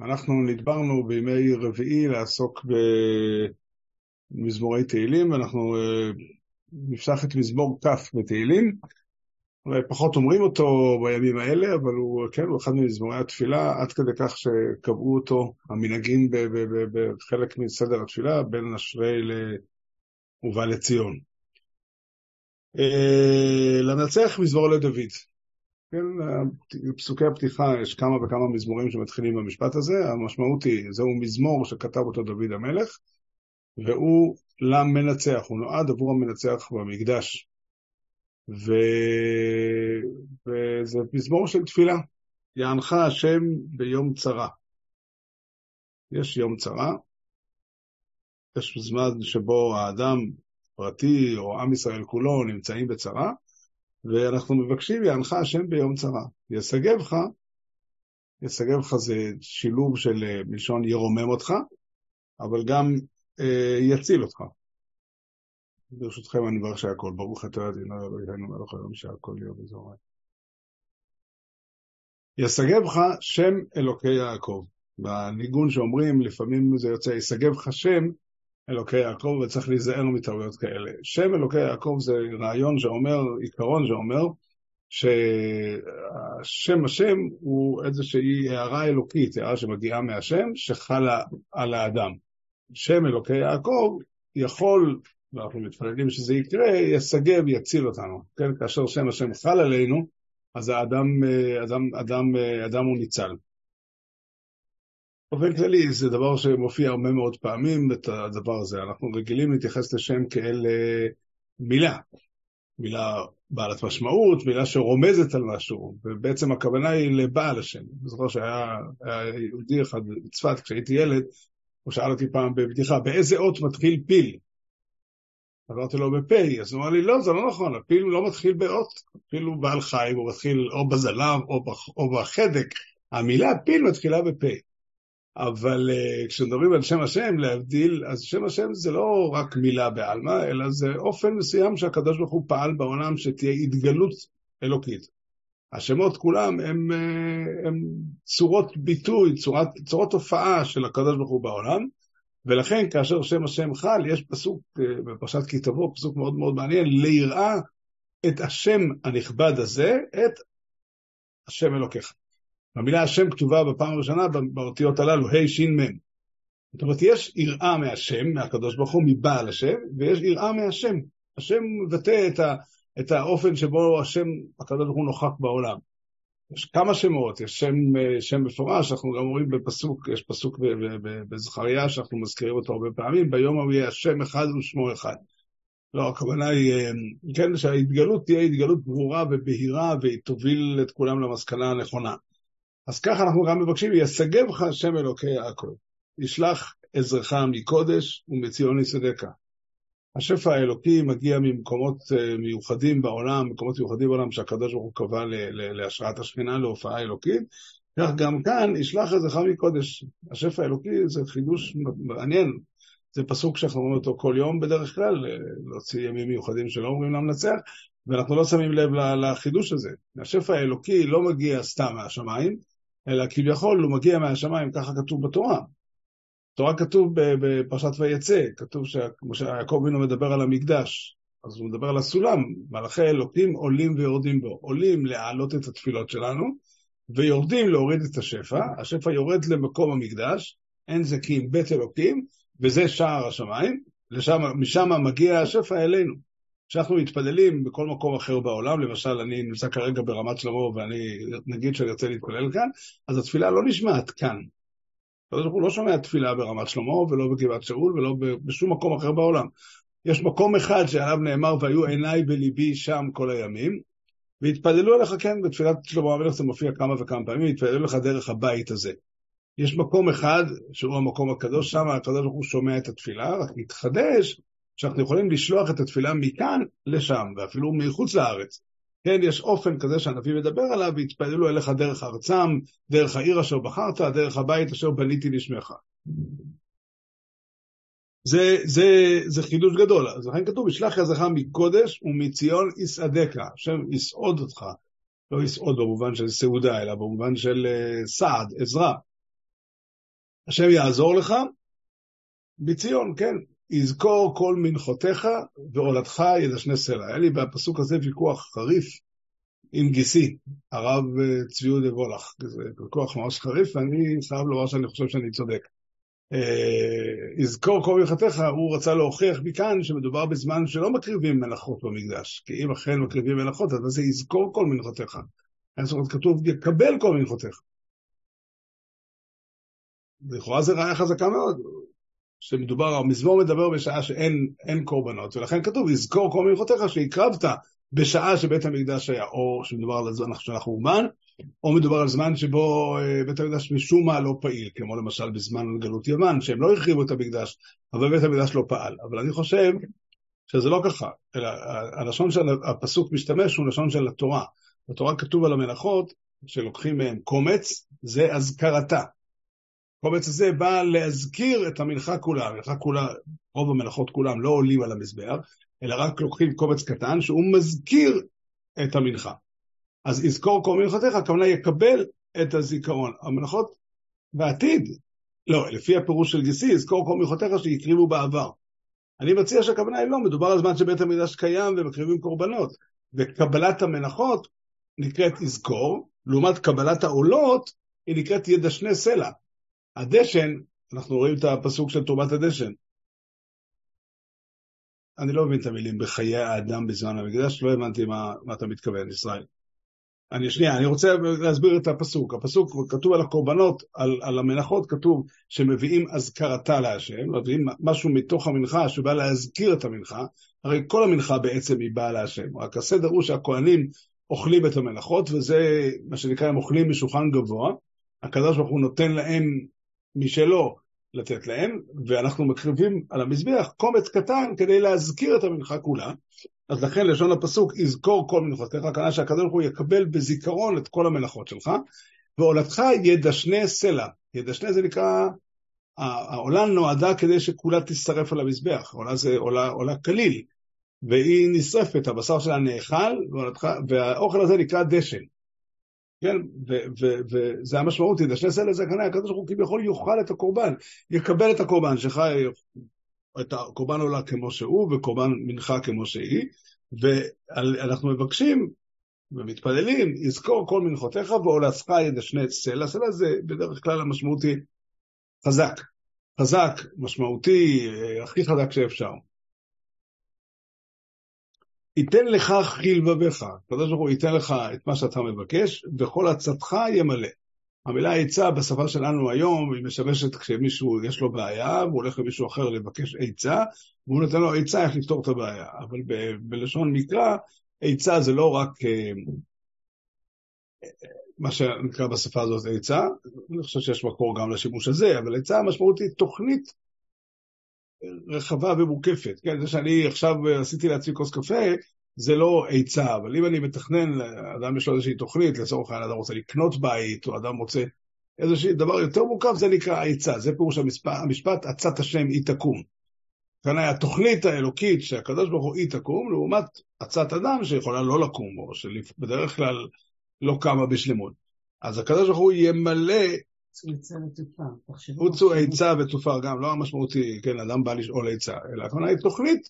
אנחנו נדברנו בימי רביעי לעסוק במזמורי תהילים, ואנחנו אה, נפתח את מזמור כ' בתהילים. פחות אומרים אותו בימים האלה, אבל הוא, כן, הוא אחד ממזמורי התפילה, עד כדי כך שקבעו אותו המנהגים בחלק מסדר התפילה, בין אשרי ובא לציון. אה, לנצח מזמור לדוד. כן, פסוקי הפתיחה, יש כמה וכמה מזמורים שמתחילים במשפט הזה, המשמעות היא, זהו מזמור שכתב אותו דוד המלך, והוא למנצח, הוא נועד עבור המנצח במקדש. ו... וזה מזמור של תפילה, יענך השם ביום צרה. יש יום צרה, יש זמן שבו האדם פרטי או עם ישראל כולו נמצאים בצרה, ואנחנו מבקשים, יענך השם ביום צרה. יסגבך, יסגבך זה שילוב של אה, מלשון ירומם אותך, אבל גם אה, יציל אותך. ברשותכם אני מברך שהכל, ברוך אתה אדינו אלוהינו מלך היום שהכל יהיה בזורי. יסגבך שם אלוקי יעקב. בניגון שאומרים, לפעמים זה יוצא, יסגבך שם אלוקי יעקב, וצריך להיזהר מטעויות כאלה. שם אלוקי יעקב זה רעיון שאומר, עיקרון שאומר, שהשם השם הוא איזושהי הערה אלוקית, הערה שמגיעה מהשם, שחלה על האדם. שם אלוקי יעקב יכול, ואנחנו מתפללים שזה יקרה, יסגב, יציל אותנו. כן, כאשר שם השם חל עלינו, אז האדם אדם, אדם, אדם הוא ניצל. באופן כללי זה דבר שמופיע הרבה מאוד פעמים, את הדבר הזה. אנחנו רגילים להתייחס לשם כאל אה, מילה, מילה בעלת משמעות, מילה שרומזת על משהו, ובעצם הכוונה היא לבעל השם. אני זוכר שהיה יהודי אחד בצפת, כשהייתי ילד, הוא שאל אותי פעם בבדיחה, באיזה אות מתחיל פיל? אמרתי לו בפ', אז הוא אמר לי, לא, זה לא נכון, הפיל לא מתחיל באות, הפיל הוא בעל חיים, הוא מתחיל או בזלב או בחדק, המילה פיל מתחילה בפ'. אבל uh, כשמדברים על שם השם, להבדיל, אז שם השם זה לא רק מילה בעלמא, אלא זה אופן מסוים שהקדוש ברוך הוא פעל בעולם שתהיה התגלות אלוקית. השמות כולם הם, uh, הם צורות ביטוי, צורת, צורות הופעה של הקדוש ברוך הוא בעולם, ולכן כאשר שם השם חל, יש פסוק uh, בפרשת כי תבוא, פסוק מאוד מאוד מעניין, ליראה את השם הנכבד הזה, את השם אלוקיך. המילה השם כתובה בפעם הראשונה באותיות הללו, ה' ש' מ'. זאת אומרת, יש יראה מהשם, מהקדוש ברוך הוא, מבעל השם, ויש יראה מהשם. השם מבטא את, ה, את האופן שבו השם, הקדוש ברוך הוא נוכח בעולם. יש כמה שמות, יש שם, שם מפורש, אנחנו גם אומרים בפסוק, יש פסוק בזכריה שאנחנו מזכירים אותו הרבה פעמים, ביום ההוא יהיה השם אחד ושמו אחד. לא, הכוונה היא, כן, שההתגלות תהיה התגלות ברורה ובהירה, והיא תוביל את כולם למסקנה הנכונה. אז ככה אנחנו גם מבקשים, יסגבך השם אלוקי יעקב, ישלח עזרך מקודש ומציון יסדך. השפע האלוקי מגיע ממקומות אה, מיוחדים בעולם, מקומות מיוחדים בעולם שהקדוש ברוך הוא קבע להשראת השכינה, להופעה אלוקית, כך גם כאן ישלח עזרך מקודש. השפע האלוקי זה חידוש מעניין, זה פסוק שאנחנו אומרים אותו כל יום בדרך כלל, אה, להוציא ימים מיוחדים שלא אומרים למנצח, ואנחנו לא שמים לב לחידוש הזה. השפע האלוקי לא מגיע סתם מהשמיים, אלא כביכול הוא מגיע מהשמיים, ככה כתוב בתורה. בתורה כתוב בפרשת ויצא, כתוב שיעקב אבינו מדבר על המקדש, אז הוא מדבר על הסולם, מלאכי אלוקים עולים ויורדים בו. עולים להעלות את התפילות שלנו, ויורדים להוריד את השפע, השפע יורד למקום המקדש, אין זה אם בית אלוקים, וזה שער השמיים, משם מגיע השפע אלינו. כשאנחנו מתפללים בכל מקום אחר בעולם, למשל אני נמצא כרגע ברמת שלמה ואני נגיד שאני רוצה להתפלל כאן, אז התפילה לא נשמעת כאן. הוא לא שומע תפילה ברמת שלמה ולא בגבעת שאול ולא בשום מקום אחר בעולם. יש מקום אחד שעליו נאמר והיו עיניי בליבי שם כל הימים, והתפללו אליך, כן, בתפילת שלמה המלך זה מופיע כמה וכמה פעמים, התפללו לך דרך הבית הזה. יש מקום אחד, שהוא המקום הקדוש, שם הקדוש ברוך הוא שומע את התפילה, רק מתחדש שאנחנו יכולים לשלוח את התפילה מכאן לשם, ואפילו מחוץ לארץ. כן, יש אופן כזה שהנביא מדבר עליו, והתפללו אליך דרך ארצם, דרך העיר אשר בחרת, דרך הבית אשר בניתי לשמך. זה, זה, זה חידוש גדול. אז לכן כתוב, ישלח יזך מקודש ומציון יסעדך, השם יסעוד אותך. לא יסעוד במובן של סעודה, אלא במובן של uh, סעד, עזרה. השם יעזור לך בציון, כן. יזכור כל מנחותיך ועולתך ידשנה סלע. היה לי בפסוק הזה ויכוח חריף עם גיסי, הרב אה, צבי יהודה וולך. זה ויכוח ממש חריף, ואני חייב לומר שאני חושב שאני צודק. אה, יזכור כל מנחותיך, הוא רצה להוכיח מכאן שמדובר בזמן שלא מקריבים מלאכות במקדש. כי אם אכן מקריבים מלאכות, אז זה יזכור כל מנחותיך. זאת אומרת, כתוב, יקבל כל מנחותיך. לכאורה זה ראיה חזקה מאוד, שמדובר, המזמור מדבר בשעה שאין קורבנות, ולכן כתוב, יזכור כל מלכותיך שהקרבת בשעה שבית המקדש היה, או שמדובר על הזמן של החורבן, או מדובר על זמן שבו אה, בית המקדש משום מה לא פעיל, כמו למשל בזמן גלות יוון, שהם לא הרחיבו את המקדש, אבל בית המקדש לא פעל. אבל אני חושב שזה לא ככה, אלא הלשון של הפסוק משתמש הוא לשון של התורה. בתורה כתוב על המלאכות, שלוקחים מהם קומץ, זה אזכרתה. הקומץ הזה בא להזכיר את המנחה כולה, המנחה כולה, רוב המלאכות כולם לא עולים על המזבח, אלא רק לוקחים קומץ קטן שהוא מזכיר את המנחה. אז יזכור כל מנחתך, הכוונה יקבל את הזיכרון. המלאכות בעתיד, לא, לפי הפירוש של גיסי, יזכור כל מנחתך שהקריבו בעבר. אני מציע שהכוונה היא לא, מדובר על זמן שבית המקדש קיים ומקריבים קורבנות. וקבלת המנחות נקראת יזכור, לעומת קבלת העולות היא נקראת ידשנה סלע. הדשן, אנחנו רואים את הפסוק של תרומת הדשן. אני לא מבין את המילים בחיי האדם בזמן המקדש, לא הבנתי מה, מה אתה מתכוון, ישראל. אני שנייה, אני רוצה להסביר את הפסוק. הפסוק כתוב על הקורבנות, על, על המנחות, כתוב שמביאים אזכרתה להשם, מביאים משהו מתוך המנחה שבא להזכיר את המנחה, הרי כל המנחה בעצם היא באה להשם, רק הסדר הוא שהכוהנים אוכלים את המנחות, וזה מה שנקרא, הם אוכלים משולחן גבוה, הקדוש ברוך הוא נותן להם משלו לתת להם, ואנחנו מקריבים על המזבח קומץ קטן כדי להזכיר את המנחה כולה. אז לכן לשון הפסוק, יזכור כל מנחותיך, הכוונה שהקדוש ברוך הוא יקבל בזיכרון את כל המלאכות שלך, ועולתך ידשנה סלע. ידשנה זה נקרא, העולה נועדה כדי שכולה תשרף על המזבח, עולה זה עולה, עולה כליל, והיא נשרפת, הבשר שלה נאכל, והאוכל הזה נקרא דשן. כן, וזה המשמעות, סלע זה הכוונה, הקדוש ברוך הוא כביכול יאכל את הקורבן, יקבל את הקורבן, שלך את הקורבן עולה כמו שהוא, וקורבן מנחה כמו שהיא, ואנחנו מבקשים ומתפללים, יזכור כל מנחותיך ועולתך ידשנה סלע, סלע זה בדרך כלל המשמעות היא חזק, חזק, משמעותי, הכי חזק שאפשר. ייתן לך חלבביך, הקדוש ברוך הוא ייתן לך את מה שאתה מבקש, וכל עצתך ימלא. המילה עצה בשפה שלנו היום היא משמשת כשמישהו יש לו בעיה, והוא הולך למישהו אחר לבקש עצה, והוא נותן לו עצה איך לפתור את הבעיה. אבל ב- בלשון מקרא, עצה זה לא רק אה, מה שנקרא בשפה הזאת עצה, אני חושב שיש מקור גם לשימוש הזה, אבל עצה המשמעות היא תוכנית רחבה ומוקפת. כן, זה שאני עכשיו עשיתי לעצמי כוס קפה, זה לא עצה, אבל אם אני מתכנן, אדם יש לו איזושהי תוכנית, לצורך העניין אדם רוצה לקנות בית, או אדם רוצה איזשהו דבר יותר מורכב, זה נקרא עצה. זה פירוש המשפט, המשפט עצת השם היא תקום. כאן היה התוכנית האלוקית שהקדוש ברוך הוא היא תקום, לעומת עצת אדם שיכולה לא לקום, או שבדרך כלל לא קמה בשלמות. אז הקדוש ברוך הוא ימלא הוצאו עצה ותופר גם, לא המשמעותי, כן, אדם בא לשאול עצה, אלא הכוונה היא תוכנית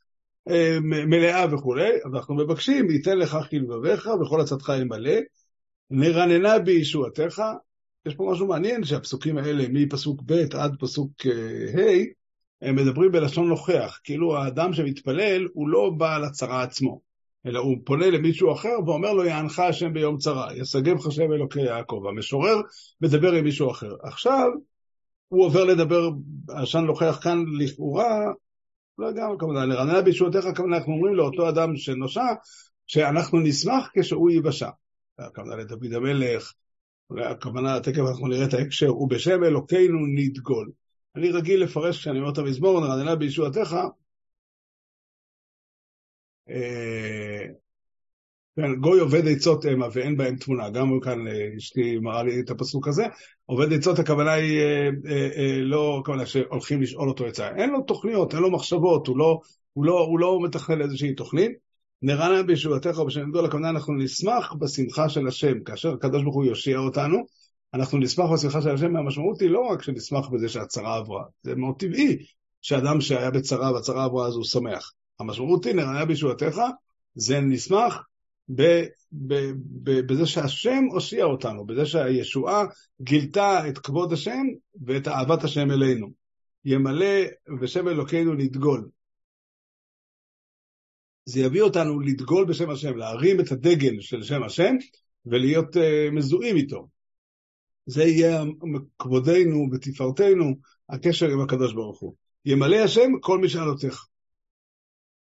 אה, מלאה וכולי, אז אנחנו מבקשים, ייתן לך חלבביך וכל עצתך ימלא, נרננה בישועתך. יש פה משהו מעניין שהפסוקים האלה, מפסוק ב' עד פסוק אה, ה', הם מדברים בלשון נוכח, כאילו האדם שמתפלל הוא לא בעל הצרה עצמו. אלא הוא פונה למישהו אחר ואומר לו, יענך השם ביום צרה, ישגב השם אלוקי יעקב. המשורר מדבר עם מישהו אחר. עכשיו, הוא עובר לדבר, עשן לוקח כאן לכאורה, לא יודע, כמובן, לרננה בישועתך, כמובן, אנחנו אומרים לאותו אדם שנושע, שאנחנו נשמח כשהוא ייוושע. הכוונה לדוד המלך, הכוונה, תכף אנחנו נראה את ההקשר, ובשם אלוקינו נדגול. אני רגיל לפרש כשאני אומר את המזמור, נרננה בישועתך, גוי עובד עצות המה ואין בהם תמונה, גם כאן אה, אשתי מראה לי את הפסוק הזה, עובד עצות הכוונה היא אה, אה, אה, לא הכוונה שהולכים לשאול אותו עצה, אין לו תוכניות, אין לו מחשבות, הוא לא, הוא לא, הוא לא מתכנן איזושהי תוכנית. נראה בישועתך ובשם גדול הכוונה אנחנו נשמח בשמחה של השם, כאשר הקדוש ברוך הוא יושיע אותנו, אנחנו נשמח בשמחה של השם, המשמעות היא לא רק שנשמח בזה שהצרה עברה, זה מאוד טבעי שאדם שהיה בצרה והצרה עברה אז הוא שמח. המשמעות היא, נראה בישועתך, זה נשמח ב, ב, ב, בזה שהשם הושיע אותנו, בזה שהישועה גילתה את כבוד השם ואת אהבת השם אלינו. ימלא בשם אלוקינו לדגול. זה יביא אותנו לדגול בשם השם, להרים את הדגל של שם השם ולהיות uh, מזוהים איתו. זה יהיה כבודנו ותפארתנו, הקשר עם הקדוש ברוך הוא. ימלא השם כל משאלותיך.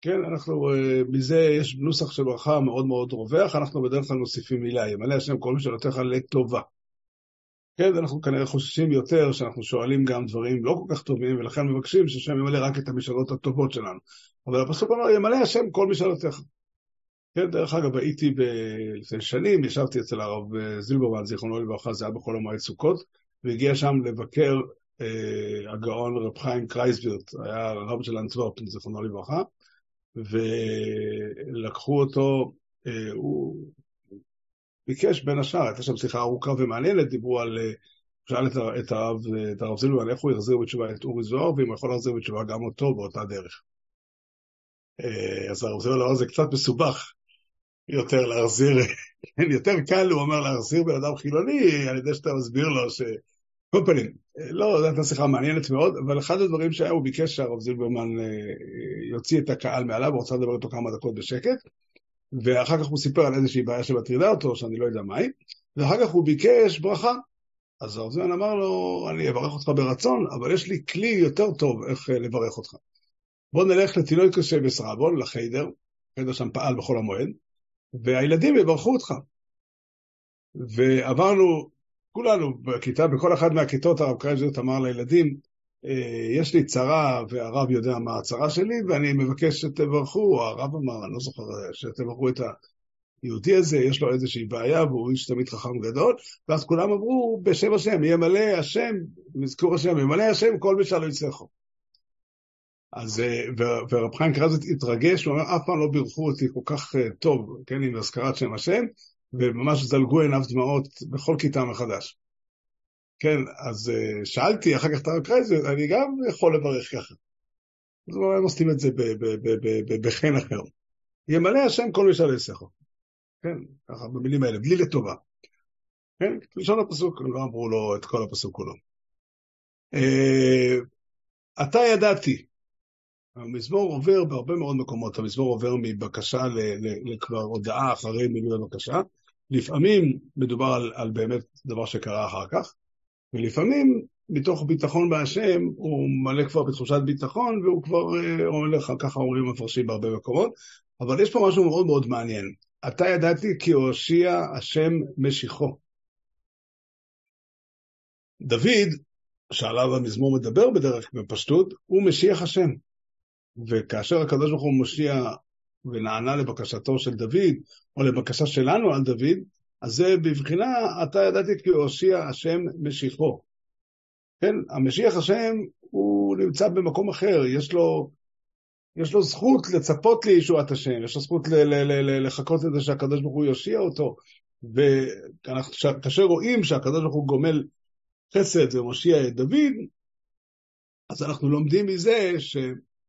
כן, אנחנו, אה, מזה יש נוסח של ברכה מאוד מאוד רווח, אנחנו בדרך כלל מוסיפים מילה, ימלא השם כל משאלותיך לטובה. כן, אנחנו כנראה חוששים יותר שאנחנו שואלים גם דברים לא כל כך טובים, ולכן מבקשים שהשם ימלא רק את המשאלות הטובות שלנו. אבל הפסוק אומר, ימלא השם כל משאלותיך. כן, דרך אגב, הייתי ב... לפני שנים, ישבתי אצל הרב אה, זילברמן, זיכרונו לברכה, זה היה בחול המועד סוכות, והגיע שם לבקר אה, הגאון רב חיים קרייסבירט, היה רב של אנטוורפן, זיכרונו לברכה, ולקחו אותו, אה, הוא ביקש בין השאר, הייתה שם שיחה ארוכה ומעניינת, דיברו על, אה, שאל את, הרב, את הרב זילברמן איך הוא יחזיר בתשובה את אורי זוהר, ואם הוא יכול להחזיר בתשובה גם אותו באותה דרך. אה, אז הרב זילברמן אמר זה קצת מסובך, יותר להחזיר, יותר קל, הוא אומר, להחזיר בן אדם חילוני, אני יודע שאתה מסביר לו ש... כל פנים, לא, זו הייתה שיחה מעניינת מאוד, אבל אחד הדברים שהיה, הוא ביקש שהרב זילברמן אה, יוציא את הקהל מעליו, הוא רצה לדבר איתו כמה דקות בשקט, ואחר כך הוא סיפר על איזושהי בעיה שמטרידה אותו, שאני לא יודע מהי, ואחר כך הוא ביקש ברכה. אז הרב זילברמן אמר לו, אני אברך אותך ברצון, אבל יש לי כלי יותר טוב איך אה, לברך אותך. בוא נלך לתינוק יושב בסרבון, לחיידר, חיידר שם פעל בחול המועד, והילדים יברכו אותך. ועברנו, כולנו בכיתה, בכל אחת מהכיתות הרב קרייזרט אמר לילדים, אה, יש לי צרה והרב יודע מה הצרה שלי ואני מבקש שתברכו, הרב אמר, אני לא זוכר, שתברכו את היהודי הזה, יש לו איזושהי בעיה והוא איש תמיד חכם גדול, ואז כולם אמרו בשם השם, יהיה מלא השם, מזכור השם, ימלא השם כל משל לא יצלחו. אז, אה, ורב חיים קרזת התרגש, הוא אומר, אף פעם לא בירכו אותי כל כך אה, טוב, כן, עם הזכרת שם השם, וממש זלגו עיניו דמעות בכל כיתה מחדש. כן, אז אה, שאלתי אחר כך את הרב קרייזר, אני גם יכול לברך ככה. אז הוא אומר, הם עושים את זה בחן אחר. ימלא השם כל משל יסכו. כן, ככה במילים האלה, בלי לטובה. כן, לשון הפסוק, לא אמרו לו את כל הפסוק כולו. אתה ידעתי, המזמור עובר בהרבה מאוד מקומות, המזמור עובר מבקשה לכבר הודעה אחרי מילוי הבקשה. לפעמים מדובר על, על באמת דבר שקרה אחר כך, ולפעמים מתוך ביטחון בהשם הוא מלא כבר בתחושת ביטחון והוא כבר אה, אומר לך, ככה אומרים המפרשים בהרבה מקומות, אבל יש פה משהו מאוד מאוד מעניין. אתה ידעתי כי הושיע השם משיחו. דוד, שעליו המזמור מדבר בדרך בפשטות, הוא משיח השם. וכאשר הקדוש ברוך הוא מושיע ונענה לבקשתו של דוד, או לבקשה שלנו על דוד, אז זה בבחינה, אתה ידעתי כי הושיע השם משיחו. כן, המשיח השם הוא נמצא במקום אחר, יש לו, יש לו זכות לצפות לישועת השם, יש לו זכות ל- ל- ל- לחכות לזה שהקדוש ברוך הוא יושיע אותו, וכאשר רואים שהקדוש ברוך הוא גומל חסד ומושיע את דוד, אז אנחנו לומדים מזה ש...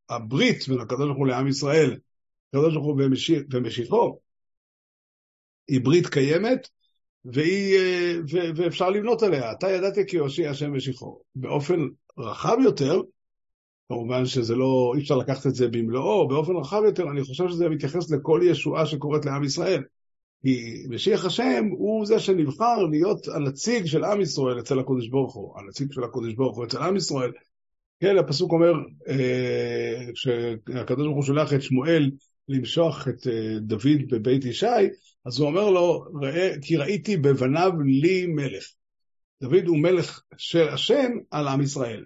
הברית בין הקדוש ברוך הוא לעם ישראל, הקדוש ברוך הוא ומשיחו, היא ברית קיימת, והיא, אה, ו, ואפשר לבנות עליה. אתה ידעת כי הושיע השם משיחו. באופן רחב יותר, כמובן שזה לא, אי אפשר לקחת את זה במלואו, באופן רחב יותר, אני חושב שזה מתייחס לכל ישועה שקורית לעם ישראל. כי משיח השם הוא זה שנבחר להיות הנציג של עם ישראל אצל הקודש ברוך הוא, הנציג של הקודש ברוך הוא אצל עם ישראל, כן, הפסוק אומר אה, שהקדוש ברוך הוא שולח את שמואל למשוח את אה, דוד בבית ישי, אז הוא אומר לו, כי ראיתי בבניו לי מלך. דוד הוא מלך של השם על עם ישראל.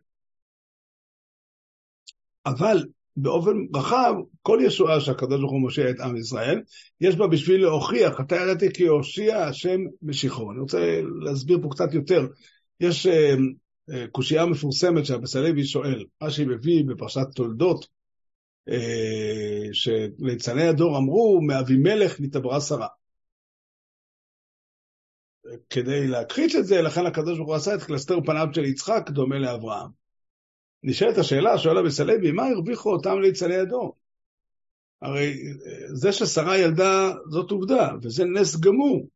אבל באופן רחב, כל ישועה שהקדוש ברוך הוא מושיע את עם ישראל, יש בה בשביל להוכיח, אתה ידעתי כי הושיע השם משיחו. אני רוצה להסביר פה קצת יותר. יש אה, קושייה מפורסמת שהבסלוי שואל, מה שהיא מביא בפרשת תולדות, אה, שליצני הדור אמרו, מאבימלך נתעברה שרה. כדי להכחיש את זה, לכן הקדוש ברוך הוא עשה את קלסתר פניו של יצחק דומה לאברהם. נשאלת השאלה, שואל אביס הלוי, מה הרוויחו אותם ליצני הדור? הרי זה ששרה ילדה זאת עובדה, וזה נס גמור.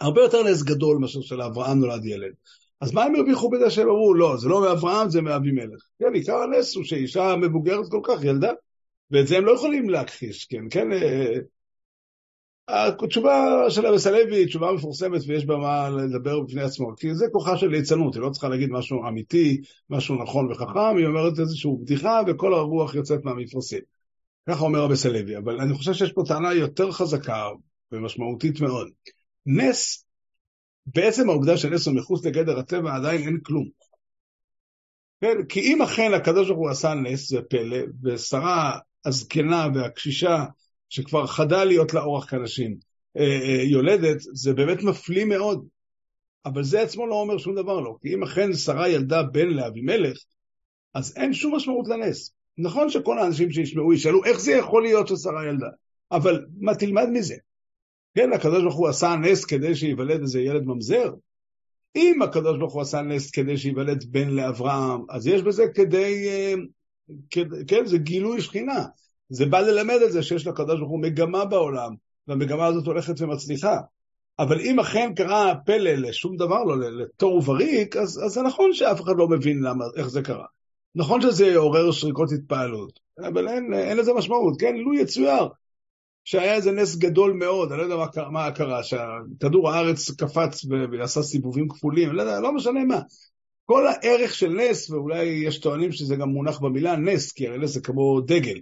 הרבה יותר נס גדול מאשר שלאברהם נולד ילד. אז מה הם הרוויחו בזה שהם אמרו, לא, זה לא מאברהם, זה מאבימלך. כן, עיקר הנס הוא שאישה מבוגרת כל כך ילדה, ואת זה הם לא יכולים להכחיש, כן, כן. אה, התשובה של אבס הלוי היא תשובה מפורסמת ויש בה מה לדבר בפני עצמו, כי זה כוחה של ליצנות, היא לא צריכה להגיד משהו אמיתי, משהו נכון וחכם, היא אומרת איזושהי בדיחה וכל הרוח יוצאת מהמפרשים. ככה אומר אבס הלוי, אבל אני חושב שיש פה טענה יותר חזקה ומשמעותית מאוד. נס, בעצם העובדה שנס הוא מחוץ לגדר הטבע עדיין אין כלום. כן? כי אם אכן הקדוש ברוך הוא עשה נס, זה פלא, ושרה הזקנה והקשישה שכבר חדל להיות לה אורח כאנשים, אה, אה, יולדת, זה באמת מפליא מאוד. אבל זה עצמו לא אומר שום דבר לא. כי אם אכן שרה ילדה בן לאבימלך, אז אין שום משמעות לנס. נכון שכל האנשים שישמעו ישאלו, איך זה יכול להיות ששרה ילדה? אבל מה תלמד מזה? כן, הקדוש ברוך הוא עשה נס כדי שייוולד איזה ילד ממזר. אם הקדוש ברוך הוא עשה נס כדי שייוולד בן לאברהם, אז יש בזה כדי, אה, כדי כן, זה גילוי שכינה. זה בא ללמד את זה שיש לקדוש ברוך הוא מגמה בעולם, והמגמה הזאת הולכת ומצליחה. אבל אם אכן קרה פלא לשום דבר לא, לתוהו וריק, אז, אז זה נכון שאף אחד לא מבין למה, איך זה קרה. נכון שזה עורר שריקות התפעלות, אבל אין, אין לזה משמעות, כן? לו יצויר שהיה איזה נס גדול מאוד, אני לא יודע מה, מה קרה, שכדור הארץ קפץ ועשה סיבובים כפולים, לא, יודע, לא משנה מה. כל הערך של נס, ואולי יש טוענים שזה גם מונח במילה נס, כי הרי נס זה כמו דגל.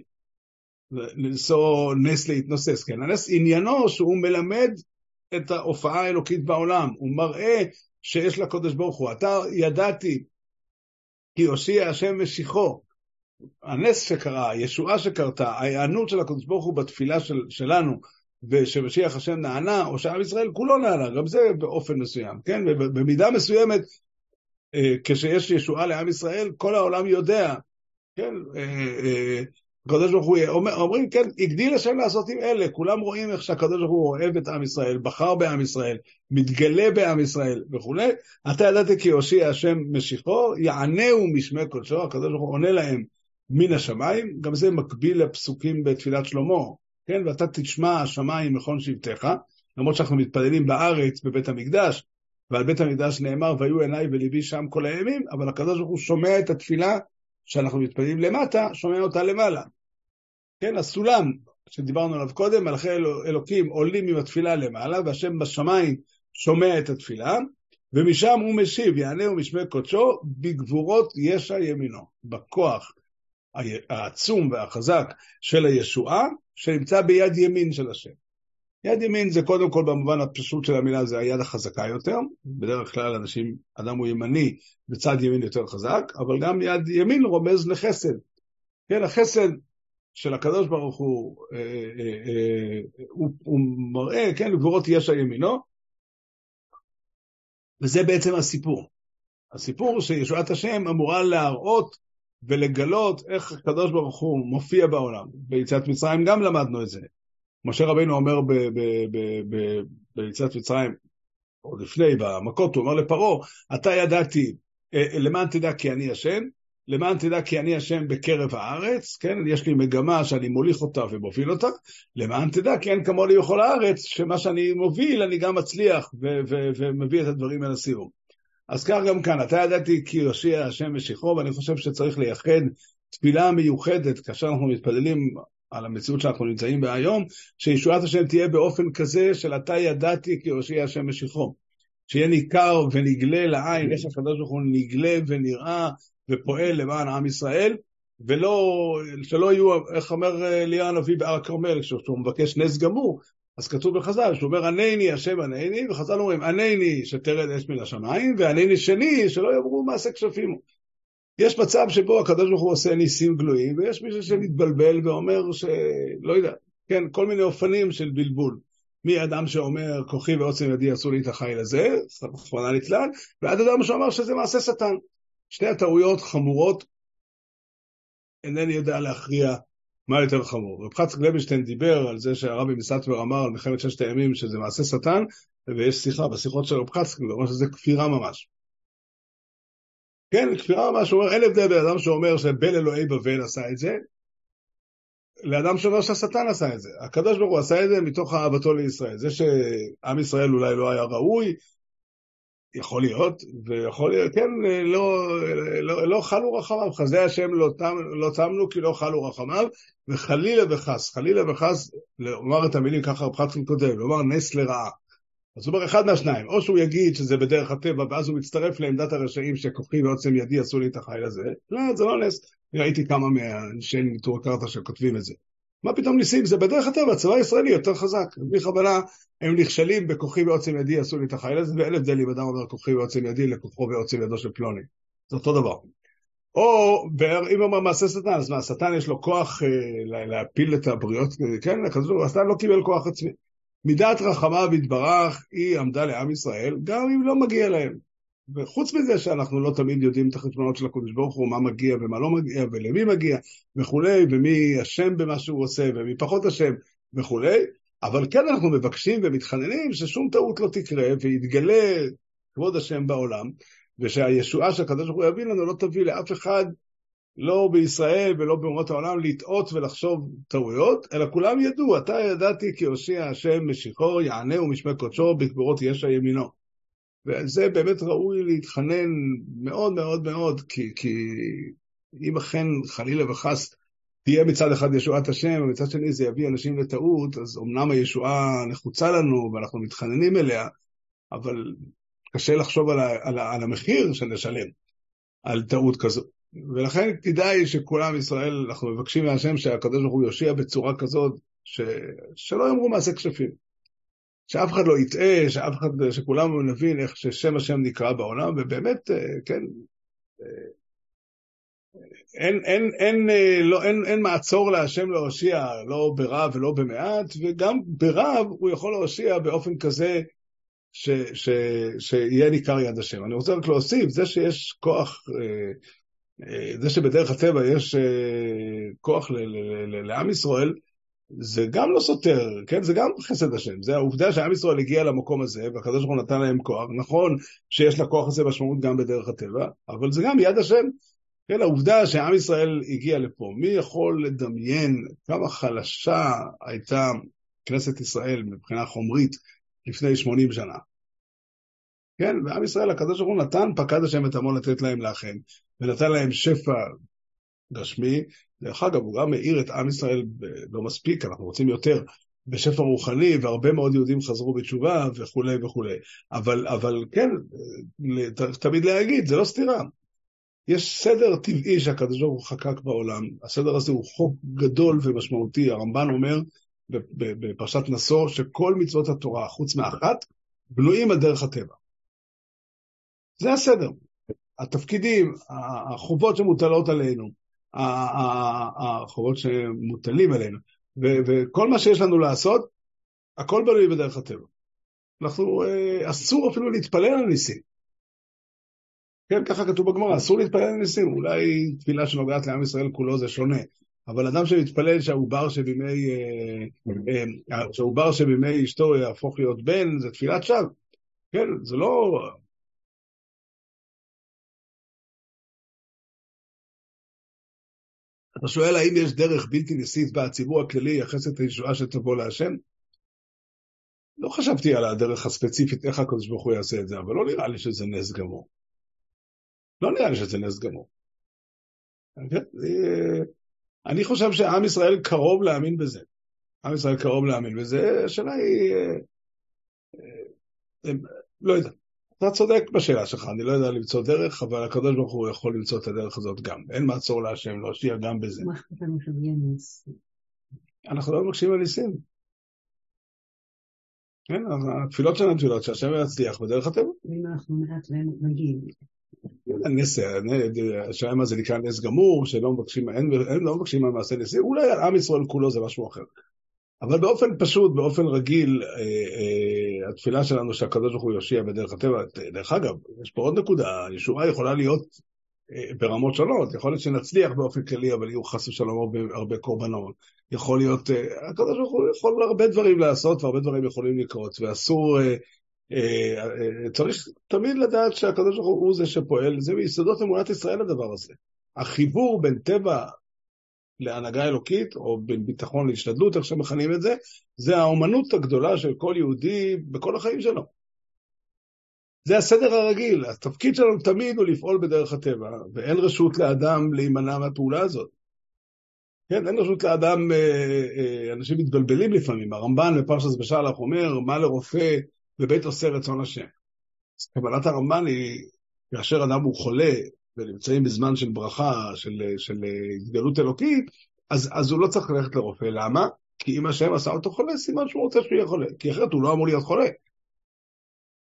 לנסוע נס להתנוסס, כן? הנס עניינו שהוא מלמד את ההופעה האלוקית בעולם, הוא מראה שיש לקודש ברוך הוא. אתה ידעתי כי הושיע השם משיחו. הנס שקרה, הישועה שקרתה, ההיענות של הקודש ברוך הוא בתפילה של, שלנו, ושמשיח השם נענה, או שעם ישראל כולו נענה, גם זה באופן מסוים, כן? ובמידה מסוימת, אה, כשיש ישועה לעם ישראל, כל העולם יודע, כן? אה, אה, הקדוש ברוך הוא, אומר, אומרים, כן, הגדיל השם לעשות עם אלה, כולם רואים איך שהקדוש ברוך הוא אוהב את עם ישראל, בחר בעם ישראל, מתגלה בעם ישראל וכולי. אתה ידעת כי הושיע השם משיחו, יענהו משמי קודשו, הקדוש ברוך הוא עונה להם מן השמיים, גם זה מקביל לפסוקים בתפילת שלמה, כן, ואתה תשמע השמיים מכון שבטיך, למרות שאנחנו מתפללים בארץ, בבית המקדש, ועל בית המקדש נאמר, והיו עיניי וליבי שם כל הימים, אבל הקדוש ברוך הוא שומע את התפילה שאנחנו מתפללים למטה, שומע אותה למעלה. כן, הסולם שדיברנו עליו קודם, מלאכי אלוקים עולים עם התפילה למעלה, והשם בשמיים שומע את התפילה, ומשם הוא משיב, יענהו משמי קודשו, בגבורות ישע ימינו, בכוח העצום והחזק של הישועה, שנמצא ביד ימין של השם. יד ימין זה קודם כל במובן הפשוט של המילה, זה היד החזקה יותר. בדרך כלל אנשים, אדם הוא ימני, בצד ימין יותר חזק, אבל גם יד ימין רומז לחסד. כן, החסד של הקדוש ברוך הוא, אה, אה, אה, הוא, הוא מראה, כן, גבורות ישע ימינו, וזה בעצם הסיפור. הסיפור שישועת השם אמורה להראות ולגלות איך הקדוש ברוך הוא מופיע בעולם. ביציאת מצרים גם למדנו את זה. משה רבינו אומר ביציאת מצרים, עוד לפני, במכות, הוא אומר לפרעה, אתה ידעתי, למען תדע כי אני השם, למען תדע כי אני השם בקרב הארץ, כן? יש לי מגמה שאני מוליך אותה ומוביל אותה, למען תדע כי אין כמוני בכל הארץ, שמה שאני מוביל אני גם מצליח ו- ו- ומביא את הדברים אל הסיום. אז כך גם כאן, אתה ידעתי כי יושיע השם משיחו, ואני חושב שצריך לייחד תפילה מיוחדת כאשר אנחנו מתפללים על המציאות שאנחנו נמצאים בה היום, שישועת השם תהיה באופן כזה של אתה ידעתי כי יושיע השם משיחו. שיהיה ניכר ונגלה לעין, איך הקדוש ברוך הוא נגלה ונראה ופועל למען עם ישראל, ולא, שלא יהיו, איך אומר אליה הנביא בהר הכרמל, כשהוא מבקש נס גמור, אז כתוב בחז"ל, שהוא אומר ענני השם ענני, וחז"ל אומרים ענני שתרד אש מן השמיים, וענני שני שלא יאמרו מעשה כשפימו. יש מצב שבו הקדוש ברוך הוא עושה ניסים גלויים, ויש מישהו שמתבלבל ואומר שלא יודע, כן, כל מיני אופנים של בלבול. מאדם שאומר כוחי ועוצם ידי עשו לי את החיל הזה, רחמנא ליצלן, ועד אדם שאומר שזה מעשה שטן. שתי הטעויות חמורות, אינני יודע להכריע מה יותר חמור? רב חצק לוינשטיין דיבר על זה שהרבי מסטבר אמר על מלחמת ששת הימים שזה מעשה שטן, ויש שיחה בשיחות של רב חצק, הוא אומר שזה כפירה ממש. כן, כפירה ממש, הוא אומר, אין הבדל בין אדם שאומר שבל אלוהי בבל עשה את זה, לאדם שאומר שהשטן עשה את זה. הקדוש ברוך הוא עשה את זה מתוך אהבתו לישראל. זה שעם ישראל אולי לא היה ראוי, יכול להיות, ויכול להיות, כן, לא, לא, לא חלו רחמיו, חסדי השם לא, תם, לא תמנו כי לא חלו רחמיו, וחלילה וחס, חלילה וחס, לומר את המילים ככה רב חצקין כותב, לומר נס לרעה. אז הוא אומר אחד מהשניים, או שהוא יגיד שזה בדרך הטבע, ואז הוא מצטרף לעמדת הרשעים שכוחי ועוצם ידי עשו לי את החיל הזה, לא, זה לא נס. ראיתי כמה מאנשי ניטור קרתא שכותבים את זה. מה פתאום ניסים? זה בדרך הטבע, הצבא הישראלי יותר חזק. בלי בכוונה הם נכשלים בכוחי ועוצם ידי עשו לי את החיל הזה, ואין הבדל אם אדם אומר כוחי ועוצם ידי לכוחו ועוצם ידו של פלוני. זה אותו דבר. או אם אומר מעשה שטן, אז מה, השטן יש לו כוח אה, להפיל את הבריות, כן, הכדור, השטן לא קיבל כוח עצמי. מידת רחמיו יתברך, היא עמדה לעם ישראל, גם אם לא מגיע להם. וחוץ מזה שאנחנו לא תמיד יודעים את החשבונות של הקדוש ברוך הוא, מה מגיע ומה לא מגיע, ולמי מגיע וכולי, ומי אשם במה שהוא עושה ומי פחות אשם וכולי, אבל כן אנחנו מבקשים ומתחננים ששום טעות לא תקרה ויתגלה כבוד השם בעולם, ושהישועה שהקדוש ברוך הוא יביא לנו לא תביא לאף אחד, לא בישראל ולא באומות העולם, לטעות ולחשוב טעויות, אלא כולם ידעו, אתה ידעתי כי הושיע השם משיחו, יענהו משמי קודשו, בקברות ישע ימינו. וזה באמת ראוי להתחנן מאוד מאוד מאוד, כי, כי אם אכן חלילה וחס תהיה מצד אחד ישועת השם, ומצד שני זה יביא אנשים לטעות, אז אמנם הישועה נחוצה לנו ואנחנו מתחננים אליה, אבל קשה לחשוב על, ה, על, ה, על המחיר שנשלם על טעות כזו. ולכן כדאי שכולם ישראל, אנחנו מבקשים מהשם שהקדוש ברוך הוא יושיע בצורה כזאת, ש... שלא יאמרו מעשה כשפים. שאף אחד לא יטעה, שאף אחד, שכולם נבין איך ששם השם נקרא בעולם, ובאמת, אה, כן, אה, אין, אין, אין, אה, לא, אין, אין מעצור להשם להושיע, לא ברב ולא במעט, וגם ברב הוא יכול להושיע באופן כזה ש, ש, שיהיה ניכר יד השם. אני רוצה רק להוסיף, זה שיש כוח, זה שבדרך הטבע יש כוח לעם ישראל, זה גם לא סותר, כן? זה גם חסד השם. זה העובדה שעם ישראל הגיע למקום הזה, והקדוש ברוך הוא נתן להם כוח. נכון שיש לכוח הזה משמעות גם בדרך הטבע, אבל זה גם יד השם. כן, העובדה שעם ישראל הגיע לפה, מי יכול לדמיין כמה חלשה הייתה כנסת ישראל מבחינה חומרית לפני 80 שנה? כן, ועם ישראל, הקדוש ברוך הוא נתן, פקד השם את עמו לתת להם לחם, ונתן להם שפע גשמי. דרך אגב, הוא גם מאיר את עם ישראל לא מספיק, אנחנו רוצים יותר, בשפע רוחני, והרבה מאוד יהודים חזרו בתשובה וכולי וכולי. אבל, אבל כן, תמיד להגיד, זה לא סתירה. יש סדר טבעי שהקדוש ברוך הוא חקק בעולם, הסדר הזה הוא חוק גדול ומשמעותי, הרמב"ן אומר בפרשת נשוא שכל מצוות התורה, חוץ מאחת, בנויים על דרך הטבע. זה הסדר. התפקידים, החובות שמוטלות עלינו, החובות שמוטלים עלינו, וכל מה שיש לנו לעשות, הכל בנוי בדרך הטבע. אנחנו, אה, אסור אפילו להתפלל על ניסים. כן, ככה כתוב בגמרא, אסור להתפלל על ניסים. אולי תפילה שנוגעת לעם ישראל כולו זה שונה. אבל אדם שמתפלל שהעובר שבימי, אה, אה, שהעובר שבימי אשתו יהפוך להיות בן, זה תפילת שווא. כן, זה לא אתה שואל האם יש דרך בלתי ניסית בציבור הכללי לייחס את הישועה שתבוא להשם? לא חשבתי על הדרך הספציפית איך הקדוש ברוך הוא יעשה את זה, אבל לא נראה לי שזה נס גמור. לא נראה לי שזה נס גמור. אני חושב שעם ישראל קרוב להאמין בזה. עם ישראל קרוב להאמין בזה, השאלה היא... אה, אה, לא יודע. אתה צודק בשאלה שלך, אני לא יודע למצוא דרך, אבל הקדוש ברוך הוא יכול למצוא את הדרך הזאת גם. אין מעצור להשם, להושיע גם בזה. אנחנו לא מבקשים על ניסים. כן, התפילות שלנו תפילות שהשם יצליח בדרך הטבע. ואם אנחנו מעט נגיד. נס, השאלה מה זה נקרא נס גמור, שלא מבקשים, אין, לא מבקשים על מעשה ניסים, אולי על עם ישראל כולו זה משהו אחר. אבל באופן פשוט, באופן רגיל, אה, אה, התפילה שלנו שהקדוש ברוך הוא יושיע בדרך הטבע, דרך אגב, יש פה עוד נקודה, הישועה יכולה להיות אה, ברמות שונות, יכול להיות שנצליח באופן כללי, אבל יהיו חס ושלום הרבה, קורבנות. יכול להיות, הקדוש ברוך הוא יכול הרבה דברים לעשות והרבה דברים יכולים לקרות, ואסור, צריך תמיד לדעת שהקדוש ברוך הוא זה שפועל, זה מיסודות אמונת ישראל הדבר הזה. החיבור בין טבע להנהגה אלוקית, או בין ביטחון להשתדלות, איך שמכנים את זה, זה האומנות הגדולה של כל יהודי בכל החיים שלו. זה הסדר הרגיל, התפקיד שלנו תמיד הוא לפעול בדרך הטבע, ואין רשות לאדם להימנע מהפעולה הזאת. כן, אין רשות לאדם, אה, אה, אנשים מתבלבלים לפעמים. הרמב"ן בפרשת בשלח אומר, מה לרופא בבית עושה רצון השם. אז קבלת הרמב"ן היא, כאשר אדם הוא חולה, ונמצאים בזמן של ברכה, של, של התגלות אלוקית, אז, אז הוא לא צריך ללכת לרופא. למה? כי אם השם עשה אותו חולה, סימן שהוא רוצה שהוא יהיה חולה, כי אחרת הוא לא אמור להיות חולה.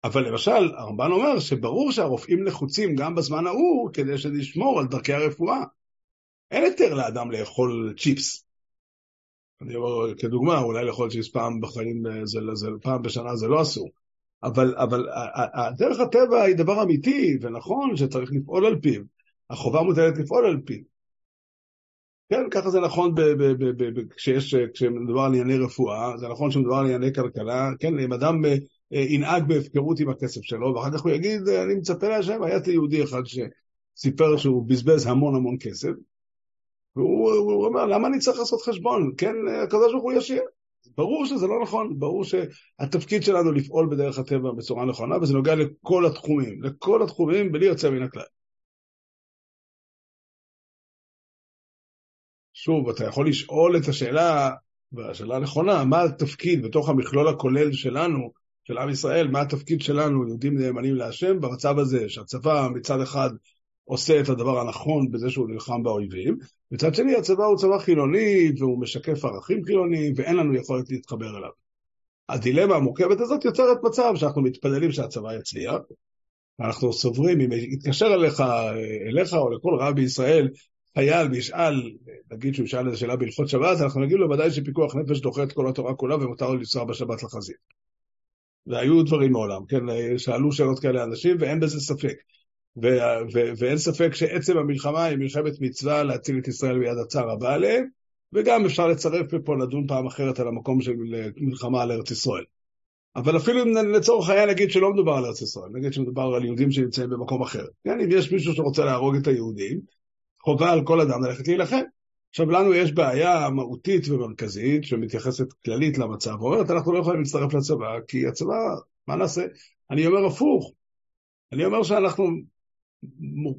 אבל למשל, הרמב"ן אומר שברור שהרופאים נחוצים גם בזמן ההוא כדי לשמור על דרכי הרפואה. אין היתר לאדם לאכול צ'יפס. אני אומר, כדוגמה, אולי לאכול צ'יפס פעם בחיים, זה, זה, פעם בשנה זה לא אסור. אבל, אבל דרך הטבע היא דבר אמיתי ונכון שצריך לפעול על פיו. החובה מוטלת לפעול על פיו. כן, ככה זה נכון כשיש, כשמדובר על ענייני רפואה, זה נכון כשמדובר על ענייני כלכלה, כן, אם אדם אה, ינהג בהפקרות עם הכסף שלו, ואחר כך הוא יגיד, אני מצפה להשם, היה יהודי אחד שסיפר שהוא בזבז המון המון כסף, והוא אומר, למה אני צריך לעשות חשבון? כן, הוא ישיר. ברור שזה לא נכון, ברור שהתפקיד שלנו לפעול בדרך הטבע בצורה נכונה, וזה נוגע לכל התחומים, לכל התחומים, בלי יוצא מן הכלל. שוב, אתה יכול לשאול את השאלה, והשאלה הנכונה, מה התפקיד בתוך המכלול הכולל שלנו, של עם ישראל, מה התפקיד שלנו, יהודים נאמנים להשם, במצב הזה, שהצבא מצד אחד עושה את הדבר הנכון בזה שהוא נלחם באויבים, מצד שני הצבא הוא צבא חילוני והוא משקף ערכים חילוניים ואין לנו יכולת להתחבר אליו. הדילמה המורכבת הזאת יוצרת מצב שאנחנו מתפללים שהצבא יצליח, אנחנו סוברים, אם יתקשר אליך, אליך או לכל רב בישראל, חייל וישאל, נגיד שהוא ישאל איזו שאלה בהלכות שבת, אנחנו נגיד לו ודאי שפיקוח נפש דוחה את כל התורה כולה ומותר לו לנסוע בשבת לחזית. והיו דברים מעולם, כן, שאלו שאלות כאלה אנשים ואין בזה ספק. ו- ו- ואין ספק שעצם המלחמה היא מלחמת מצווה להציל את ישראל ביד הצער הבא עליהם, וגם אפשר לצרף פה לדון פעם אחרת על המקום של מלחמה על ארץ ישראל. אבל אפילו אם לצורך העניין נגיד שלא מדובר על ארץ ישראל, נגיד שמדובר על יהודים שנמצאים במקום אחר. כן, אם יש מישהו שרוצה להרוג את היהודים, חובה על כל אדם ללכת להילחם. עכשיו, לנו יש בעיה מהותית ומרכזית שמתייחסת כללית למצב, ואומרת, אנחנו לא יכולים להצטרף לצבא, כי הצבא, מה נעשה? אני אומר הפוך. אני אומר שאנחנו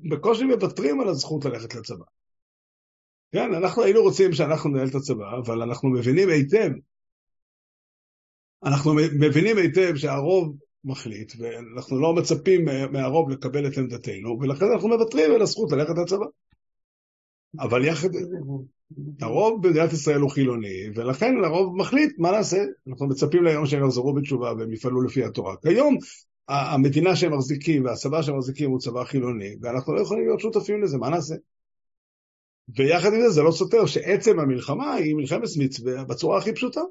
בקושי מוותרים על הזכות ללכת לצבא. כן, אנחנו היינו רוצים שאנחנו ננהל את הצבא, אבל אנחנו מבינים היטב, אנחנו מבינים היטב שהרוב מחליט, ואנחנו לא מצפים מהרוב לקבל את עמדתנו, ולכן אנחנו מוותרים על הזכות ללכת לצבא. אבל יחד, הרוב במדינת ישראל הוא חילוני, ולכן הרוב מחליט, מה נעשה? אנחנו מצפים ליום שהם יחזרו בתשובה והם יפעלו לפי התורה. כיום המדינה שהם מחזיקים והצבא שהם מחזיקים הוא צבא חילוני, ואנחנו לא יכולים להיות שותפים לזה, מה נעשה? ויחד עם זה, זה לא סותר שעצם המלחמה היא מלחמת מצווה בצורה הכי פשוטה.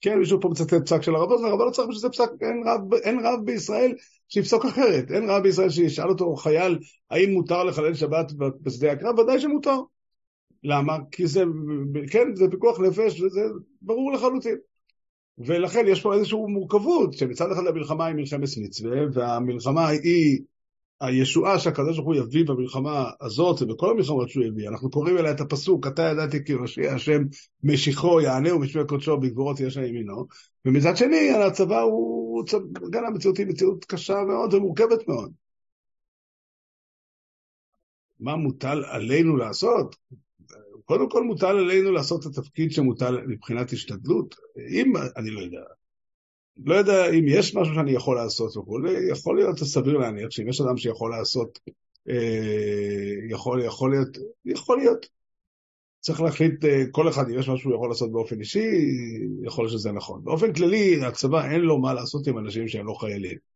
כן, מישהו פה מצטט פסק של הרב אוזנר, אבל לא צריך בשביל זה פסק, אין רב, אין רב בישראל שיפסוק אחרת, אין רב בישראל שישאל אותו חייל, האם מותר לחלל שבת בשדה הקרב? ודאי שמותר. למה? כי זה, כן, זה פיקוח נפש, וזה ברור לחלוטין. ולכן יש פה איזושהי מורכבות, שמצד אחד המלחמה היא מלחמת מצווה, והמלחמה היא הישועה שהקדוש ברוך הוא יביא במלחמה הזאת ובכל המלחמות שהוא יביא. אנחנו קוראים אליה את הפסוק, אתה ידעתי כי יושיע השם משיחו יענה ומשמי קודשו בגבורות יש ימינו, ומצד שני הצבא הוא, גם המציאות היא מציאות קשה מאוד ומורכבת מאוד. מה מוטל עלינו לעשות? קודם כל מוטל עלינו לעשות את התפקיד שמוטל מבחינת השתדלות. אם, אני לא יודע, לא יודע אם יש משהו שאני יכול לעשות וכולי, יכול להיות סביר להניח שאם יש אדם שיכול לעשות, אה, יכול, יכול להיות, יכול להיות. צריך להחליט, אה, כל אחד, אם יש משהו שהוא יכול לעשות באופן אישי, יכול להיות שזה נכון. באופן כללי, הצבא אין לו מה לעשות עם אנשים שהם לא חיילים.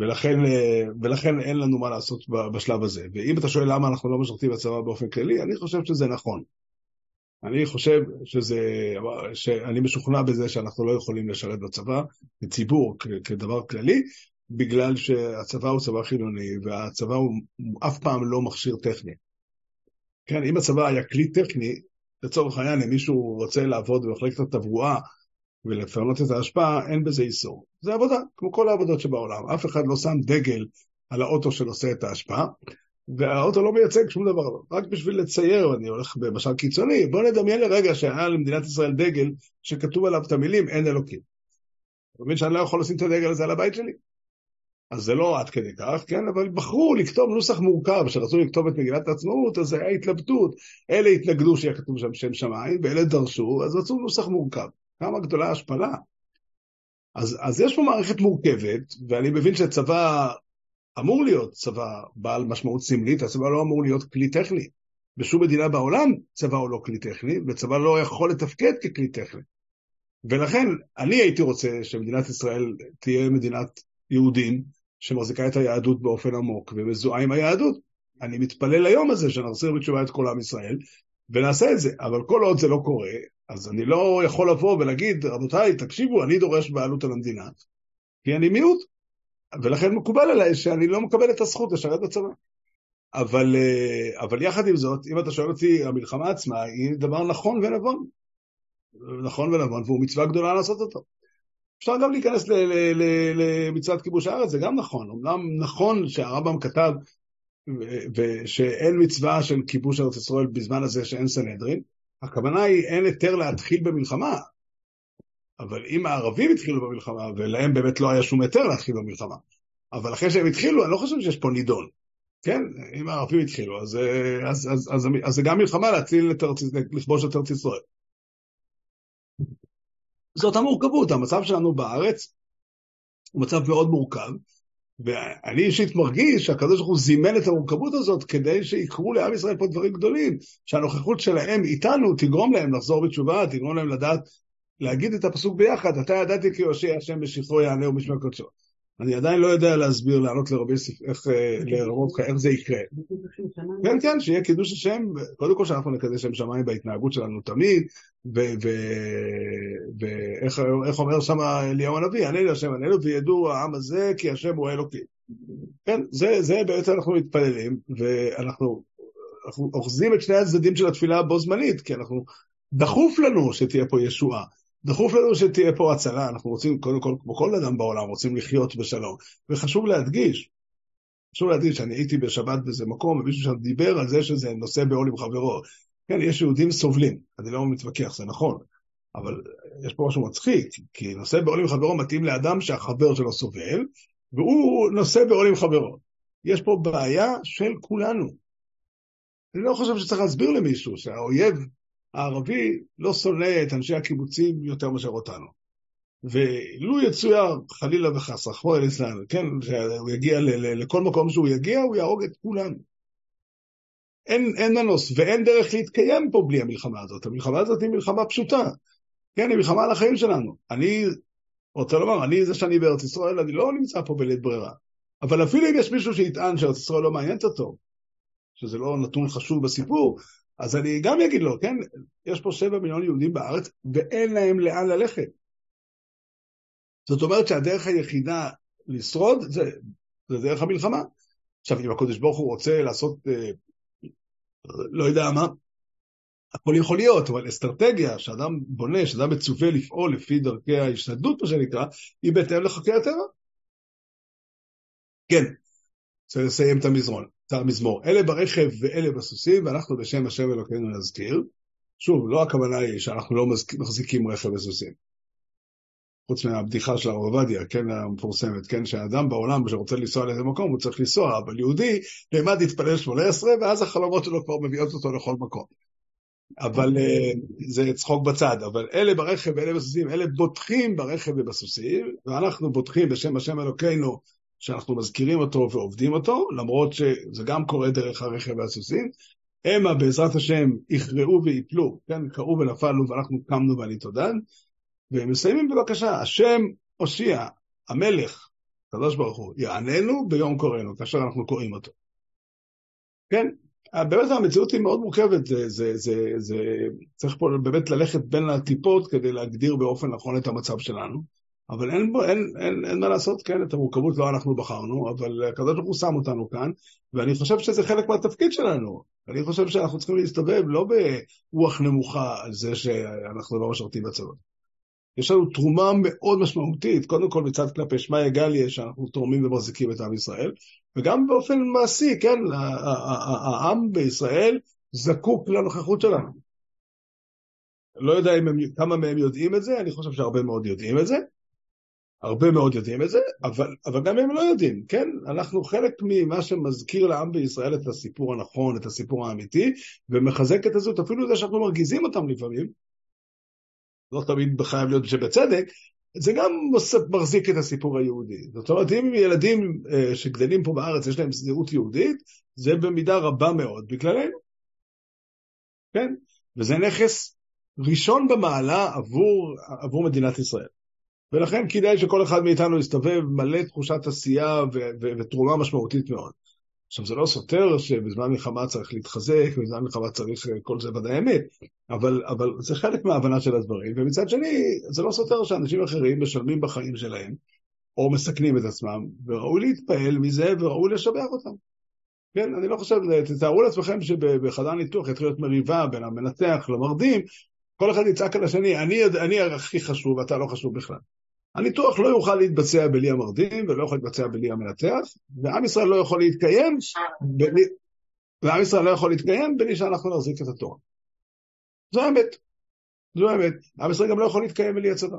ולכן, אה, ולכן אין לנו מה לעשות בשלב הזה. ואם אתה שואל למה אנחנו לא משרתים בצבא באופן כללי, אני חושב שזה נכון. אני חושב שזה, שאני משוכנע בזה שאנחנו לא יכולים לשרת בצבא, כציבור, כדבר כללי, בגלל שהצבא הוא צבא חילוני, והצבא הוא אף פעם לא מכשיר טכני. כן, אם הצבא היה כלי טכני, לצורך העניין, אם מישהו רוצה לעבוד במחלקת התברואה ולפנות את ההשפעה, אין בזה איסור. זה עבודה, כמו כל העבודות שבעולם. אף אחד לא שם דגל על האוטו שנושא את ההשפעה, והאוטו לא מייצג שום דבר, רק בשביל לצייר, אני הולך במשל קיצוני, בוא נדמיין לרגע שהיה למדינת ישראל דגל שכתוב עליו את המילים אין אלוקים. אתה מבין שאני לא יכול לשים את הדגל הזה על הבית שלי? אז זה לא עד כדי כך, כן? אבל בחרו לכתוב נוסח מורכב, כשרצו לכתוב את מגילת העצמאות, אז היה התלבטות. אלה התנגדו שיהיה כתוב שם שם שמיים, ואלה דרשו, אז רצו נוסח מורכב. כמה גדולה השפלה. אז, אז יש פה מערכת מורכבת, ואני מבין שצבא אמור להיות צבא בעל משמעות סמלית, הצבא לא אמור להיות כלי טכני. בשום מדינה בעולם צבא הוא לא כלי טכני, וצבא לא יכול לתפקד ככלי טכני. ולכן אני הייתי רוצה שמדינת ישראל תהיה מדינת יהודים שמחזיקה את היהדות באופן עמוק ומזוהה עם היהדות. אני מתפלל ליום הזה שנחזיר בתשובה את כל עם ישראל ונעשה את זה, אבל כל עוד זה לא קורה, אז אני לא יכול לבוא ולהגיד, רבותיי, תקשיבו, אני דורש בעלות על המדינה, כי אני מיעוט, ולכן מקובל עליי שאני לא מקבל את הזכות לשרת בצבא. אבל, אה, אבל יחד עם זאת, אם אתה שואל אותי, המלחמה עצמה היא דבר נכון ונבון. נכון ונבון, והוא מצווה גדולה לעשות אותו. אפשר גם להיכנס למצוות כיבוש הארץ, זה גם נכון. אמנם נכון שהרמב"ם כתב שאין מצווה של כיבוש ארץ ישראל בזמן הזה שאין סנהדרין, הכוונה היא אין היתר להתחיל במלחמה. אבל אם הערבים התחילו במלחמה, ולהם באמת לא היה שום היתר להתחיל במלחמה, אבל אחרי שהם התחילו, אני לא חושב שיש פה נידון. כן, אם הערבים התחילו, אז, אז, אז, אז, אז זה גם מלחמה להציל את ארץ, לכבוש את ארץ ישראל. זאת המורכבות, המצב שלנו בארץ הוא מצב מאוד מורכב, ואני אישית מרגיש שהקדוש ברוך הוא זימן את המורכבות הזאת כדי שיקרו לעם ישראל פה דברים גדולים, שהנוכחות שלהם איתנו תגרום להם לחזור בתשובה, תגרום להם לדעת להגיד את הפסוק ביחד, אתה ידעתי כי יושיע השם בשחרו יענה ומשמע קודשו. אני עדיין לא יודע להסביר, לענות לרבי איך, אה, לרבות איך זה יקרה. כן, כן, שיהיה קידוש השם, קודם כל שאנחנו נקדש שם שמיים בהתנהגות שלנו תמיד, ואיך אומר שם אליהו הנביא, ענה לי השם עננו וידעו העם הזה כי השם הוא האלוקים. כן, זה, זה בעצם אנחנו מתפללים, ואנחנו אוחזים את שני הצדדים של התפילה בו זמנית, כי אנחנו, דחוף לנו שתהיה פה ישועה. דחוף לנו שתהיה פה הצלה, אנחנו רוצים, קודם כל, כמו כל אדם בעולם, רוצים לחיות בשלום. וחשוב להדגיש, חשוב להדגיש שאני הייתי בשבת באיזה מקום, ומישהו שם דיבר על זה שזה נושא בעול עם חברו. כן, יש יהודים סובלים, אני לא מתווכח, זה נכון, אבל יש פה משהו מצחיק, כי נושא בעול עם חברו מתאים לאדם שהחבר שלו סובל, והוא נושא בעול עם חברו. יש פה בעיה של כולנו. אני לא חושב שצריך להסביר למישהו שהאויב הערבי לא שונא את אנשי הקיבוצים יותר מאשר אותנו. ולו יצויר, חלילה וחס, רחמו אל ישראל, כן, שהוא יגיע ל- ל- לכל מקום שהוא יגיע, הוא יהרוג את כולנו. אין, אין מנוס, ואין דרך להתקיים פה בלי המלחמה הזאת. המלחמה הזאת היא מלחמה פשוטה. כן, היא מלחמה על החיים שלנו. אני רוצה לומר, אני זה שאני בארץ ישראל, אני לא נמצא פה בלית ברירה. אבל אפילו אם יש מישהו שיטען שארץ ישראל לא מעניינת אותו, שזה לא נתון חשוב בסיפור, אז אני גם אגיד לו, כן, יש פה שבע מיליון יהודים בארץ ואין להם לאן ללכת. זאת אומרת שהדרך היחידה לשרוד זה, זה דרך המלחמה. עכשיו, אם הקדוש ברוך הוא רוצה לעשות, אה, לא יודע מה, הכל יכול להיות, אבל אסטרטגיה שאדם בונה, שאדם מצווה לפעול לפי דרכי ההשתדלות, מה שנקרא, היא בהתאם לחוקי הטבע. כן, צריך לסיים את המזרון. את המזמור. אלה ברכב ואלה בסוסים, ואנחנו בשם השם אלוקינו נזכיר. שוב, לא הכוונה היא שאנחנו לא מחזיקים רכב וסוסים. חוץ מהבדיחה של הרב עובדיה, כן, המפורסמת, כן, שהאדם בעולם שרוצה לנסוע לאיזה מקום, הוא צריך לנסוע, אבל יהודי נעמד להתפלל שמונה עשרה, ואז החלומות שלו כבר מביאות אותו לכל מקום. אבל אה, זה צחוק בצד, אבל אלה ברכב ואלה בסוסים, אלה בוטחים ברכב ובסוסים, ואנחנו בוטחים בשם השם אלוקינו שאנחנו מזכירים אותו ועובדים אותו, למרות שזה גם קורה דרך הרכב והסוסים. המה בעזרת השם יכרעו ויפלו, כן, קראו ונפלנו ואנחנו קמנו ואני תודד. והם מסיימים בבקשה, השם הושיע, המלך, הקדוש ברוך הוא, יעננו ביום קוראנו, כאשר אנחנו קוראים אותו. כן, באמת המציאות היא מאוד מורכבת, זה, זה, זה, זה, צריך פה באמת ללכת בין הטיפות כדי להגדיר באופן נכון את המצב שלנו. אבל אין, בו, אין, אין, אין מה לעשות, כן, את המורכבות לא אנחנו בחרנו, אבל הקדוש ברוך הוא שם אותנו כאן, ואני חושב שזה חלק מהתפקיד שלנו. אני חושב שאנחנו צריכים להסתובב לא ברוח נמוכה על זה שאנחנו לא משרתים בצבא. יש לנו תרומה מאוד משמעותית, קודם כל מצד כלפי שמע יגליה, שאנחנו תורמים ומחזיקים את עם ישראל, וגם באופן מעשי, כן, העם בישראל זקוק לנוכחות שלנו. לא יודע הם, כמה מהם יודעים את זה, אני חושב שהרבה מאוד יודעים את זה. הרבה מאוד יודעים את זה, אבל, אבל גם הם לא יודעים, כן? אנחנו חלק ממה שמזכיר לעם בישראל את הסיפור הנכון, את הסיפור האמיתי, ומחזק את הזאת, אפילו זה שאנחנו מרגיזים אותם לפעמים, לא תמיד חייב להיות שבצדק, זה גם מחזיק את הסיפור היהודי. זאת אומרת, אם ילדים אה, שגדלים פה בארץ יש להם זהות יהודית, זה במידה רבה מאוד בגללנו. כן? וזה נכס ראשון במעלה עבור, עבור מדינת ישראל. ולכן כדאי שכל אחד מאיתנו יסתובב מלא תחושת עשייה ו- ו- ותרומה משמעותית מאוד. עכשיו, זה לא סותר שבזמן מלחמה צריך להתחזק, ובזמן מלחמה צריך אה, כל זה ודאי אמת, אבל, אבל זה חלק מההבנה של הדברים, ומצד שני, זה לא סותר שאנשים אחרים משלמים בחיים שלהם, או מסכנים את עצמם, וראוי להתפעל מזה וראוי לשבח אותם. כן, אני לא חושב, תתארו לעצמכם שבחדר ניתוח יתחיל להיות מריבה בין המנתח למרדים, כל אחד יצעק על השני, אני, אני הכי חשוב ואתה לא חשוב בכלל. הניתוח לא יוכל להתבצע בלי המרדים ולא יכול להתבצע בלי המנתח, ועם ישראל לא יכול להתקיים בלי, ועם ישראל לא יכול להתקיים בלי שאנחנו נחזיק את התורה. זו האמת. זו האמת. עם ישראל גם לא יכול להתקיים בלי הצבא.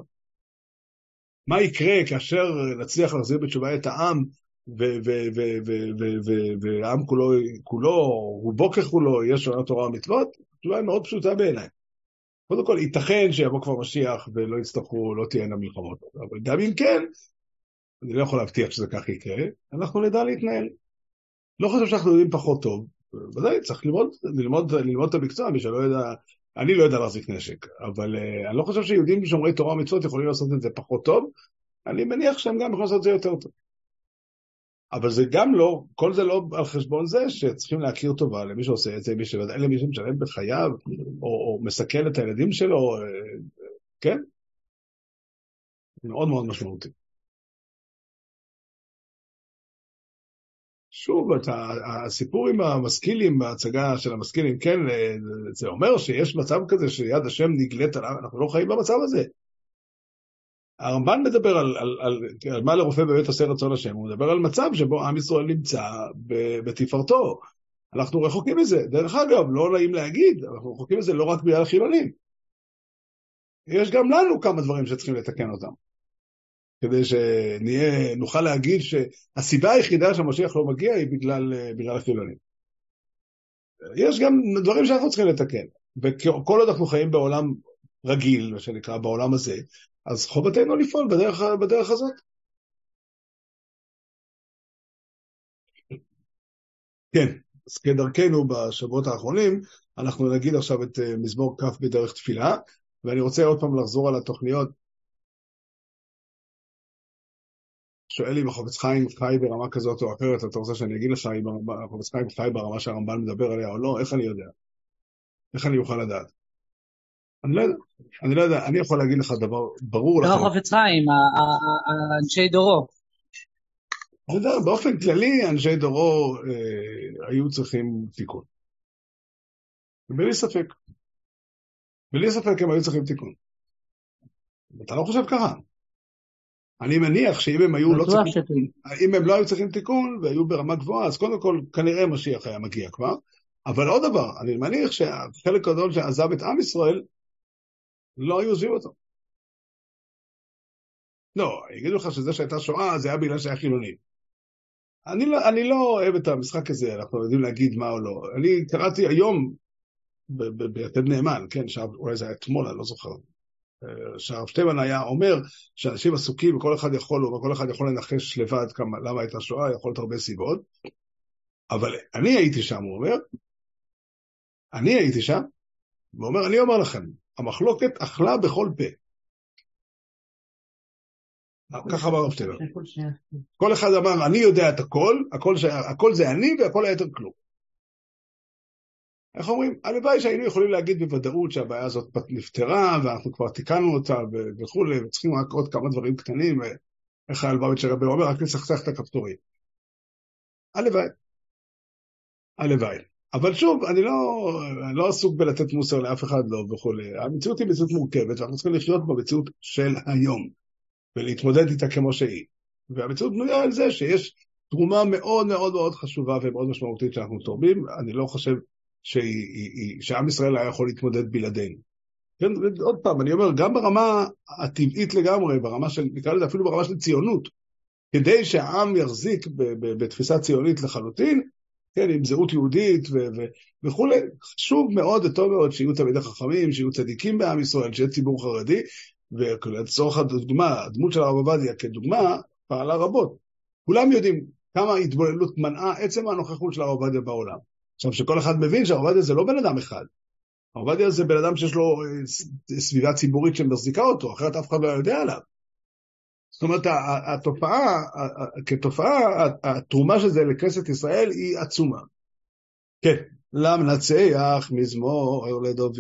מה יקרה כאשר נצליח להחזיר בתשובה את העם, והעם כולו, כולו, רובו ככולו, יש שונה תורה ומצוות? התשובה היא מאוד פשוטה בעיניי. קודם כל, ייתכן שיבוא כבר משיח ולא יצטרכו, לא תהיינה מלחמות. אבל גם אם כן, אני לא יכול להבטיח שזה כך יקרה, אנחנו נדע להתנהל. לא חושב שאנחנו יודעים פחות טוב, ודאי, צריך ללמוד, ללמוד, ללמוד את המקצוע, מי שלא יודע, אני לא יודע להחזיק נשק, אבל uh, אני לא חושב שיהודים שומרי תורה ומצוות יכולים לעשות את זה פחות טוב, אני מניח שהם גם יכולים לעשות את זה יותר טוב. אבל זה גם לא, כל זה לא על חשבון זה שצריכים להכיר טובה למי שעושה את זה, מי שוודאי למי שמשלם בחייו, או, או מסכן את הילדים שלו, אה, כן? מאוד מאוד משמעותי. שוב, אתה, הסיפור עם המשכילים, בהצגה של המשכילים, כן, אה, זה אומר שיש מצב כזה שיד השם נגלית עליו, אנחנו לא חיים במצב הזה. הרמב"ן מדבר על, על, על, על מה לרופא באמת עושה רצון השם, הוא מדבר על מצב שבו עם ישראל נמצא בתפארתו. אנחנו רחוקים מזה. דרך אגב, לא נעים להגיד, אנחנו רחוקים מזה לא רק בגלל החילונים. יש גם לנו כמה דברים שצריכים לתקן אותם. כדי שנוכל להגיד שהסיבה היחידה שהמשיח לא מגיע היא בגלל, בגלל החילונים. יש גם דברים שאנחנו צריכים לתקן. וכל עוד אנחנו חיים בעולם רגיל, מה שנקרא, בעולם הזה, אז חובתנו לפעול בדרך, בדרך הזאת. כן, אז כדרכנו בשבועות האחרונים, אנחנו נגיד עכשיו את אה, מזמור כ' בדרך תפילה, ואני רוצה עוד פעם לחזור על התוכניות. שואל אם החופץ חיים חי ברמה כזאת או אחרת, אתה רוצה שאני אגיד לך אם החופץ חיים חי ברמה שהרמב"ן מדבר עליה או לא, איך אני יודע? איך אני אוכל לדעת? אני לא יודע, אני לא יודע, אני יכול להגיד לך דבר ברור לא חפץ חיים, אנשי דורו. אני יודע, באופן כללי אנשי דורו אה, היו צריכים תיקון. בלי ספק. בלי ספק הם היו צריכים תיקון. אתה לא חושב ככה. אני מניח שאם הם היו לא צריכים, אם הם לא היו צריכים תיקון והיו ברמה גבוהה, אז קודם כל כנראה משיח היה מגיע כבר. אבל עוד דבר, אני מניח שחלק גדול שעזב את עם ישראל, לא היו עוזבים אותו. לא, יגידו לך שזה שהייתה שואה זה היה בגלל שהיה חילוני. אני לא, אני לא אוהב את המשחק הזה, אנחנו יודעים להגיד מה או לא. אני קראתי היום ביתד נאמן, כן, שעה, אולי זה היה אתמול, אני לא זוכר, אה, שהרב שטיימן היה אומר שאנשים עסוקים וכל אחד יכול, וכל אחד יכול לנחש לבד כמה, למה הייתה שואה, יכול להיות הרבה סיבות, אבל אני הייתי שם, הוא אומר, אני הייתי שם, והוא אומר, אני אומר לכם, המחלוקת אכלה בכל פה. ככה אמר הרב שטרן. כל אחד אמר, אני יודע את הכל, הכל, הכל זה אני והכל היתר כלום. איך אומרים, הלוואי שהיינו יכולים להגיד בוודאות שהבעיה הזאת נפתרה, ואנחנו כבר תיקנו אותה וכולי, וצריכים רק עוד כמה דברים קטנים, איך הלבביץ' הרבי אומר, רק לצחצח את הכפתורים. הלוואי. הלוואי. אבל שוב, אני לא, אני לא עסוק בלתת מוסר לאף אחד לא וכולי. המציאות היא מציאות מורכבת, ואנחנו צריכים לחיות במציאות של היום, ולהתמודד איתה כמו שהיא. והמציאות בנויה על זה שיש תרומה מאוד מאוד מאוד חשובה ומאוד משמעותית שאנחנו תורמים. אני לא חושב שהיא, שעם ישראל היה יכול להתמודד בלעדינו. כן, עוד פעם, אני אומר, גם ברמה הטבעית לגמרי, ברמה של, נקרא לזה אפילו ברמה של ציונות, כדי שהעם יחזיק בתפיסה ציונית לחלוטין, כן, עם זהות יהודית וכולי, חשוב מאוד וטוב מאוד שיהיו תלמידי חכמים, שיהיו צדיקים בעם ישראל, שיהיה ציבור חרדי, ולצורך הדוגמה, הדמות של הרב עובדיה כדוגמה, פעלה רבות. כולם יודעים כמה התבוללות מנעה עצם הנוכחות של הרב עובדיה בעולם. עכשיו, שכל אחד מבין שהרב עובדיה זה לא בן אדם אחד. הרב עובדיה זה בן אדם שיש לו אה, סביבה ציבורית שמחזיקה אותו, אחרת אף אחד לא יודע עליו. זאת אומרת, התופעה, כתופעה, התרומה של זה לכנסת ישראל היא עצומה. כן. למנצח מזמור לדוד,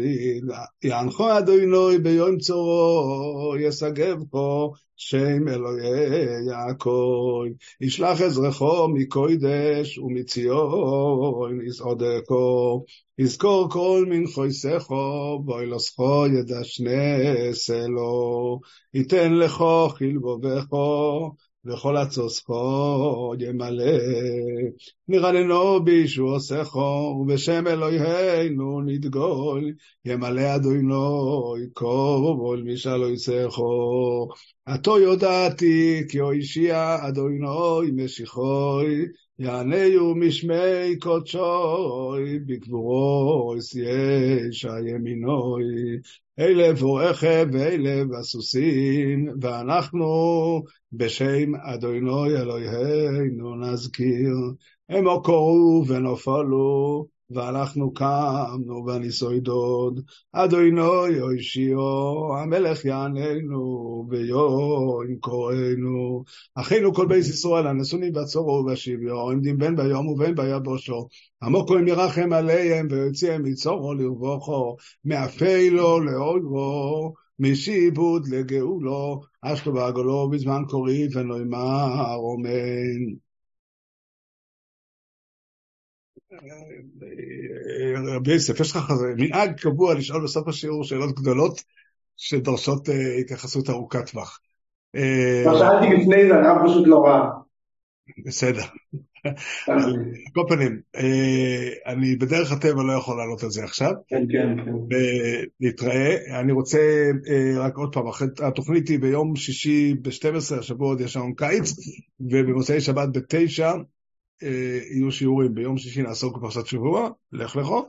יענכו אדוני ביום צורו, יסגב כה שם אלוהי יעקב, ישלח עזרכו מקוידש ומציון יסעודכו, יזכור כל מנחויסכו, בוילוסכו ידשנסלו, ייתן לכו חלבובכו, וכל עצוסכו ימלא, נרננו בישועוסכו, ובשם אלוהינו נדגול, ימלא אדוני כל משלויסכו. עתו יודעתי כי הושיע אדוני משיחוי, יענהו משמי קודשוי, בגבורו ישע ימינוי. אלה ורכב ואלה והסוסים, ואנחנו בשם אדוני אלוהינו נזכיר. הם קוראו ונפלו, ואנחנו קמנו דוד, אדוני יושיעו, המלך יעננו ביום קוראנו. אחינו כל בית ישראל, הנשונים בצורו ובשביו, עומדים בין ביום ובין ביבושו. עמוקו אם ירחם עליהם ויוציאם מצורו לרבוכו, מאפלו לאויבו. משיבוד לגאולו, אשתו בעגלו בזמן קורי ונאמר אמן. רבי יוסף, יש לך מנהג קבוע לשאול בסוף השיעור שאלות גדולות שדורשות אה, התייחסות ארוכת טווח. מה שאלתי לפני זה, אני פשוט לא רע. בסדר. על כל פנים, אה, אני בדרך הטבע לא יכול לעלות על זה עכשיו. כן, כן, כן. נתראה. אני רוצה אה, רק עוד פעם, התוכנית היא ביום שישי ב-12, השבוע עוד יש שעון קיץ, ובמוצאי שבת ב-9 אה, יהיו שיעורים. ביום שישי נעסוק בפרשת שבוע, לך לכו.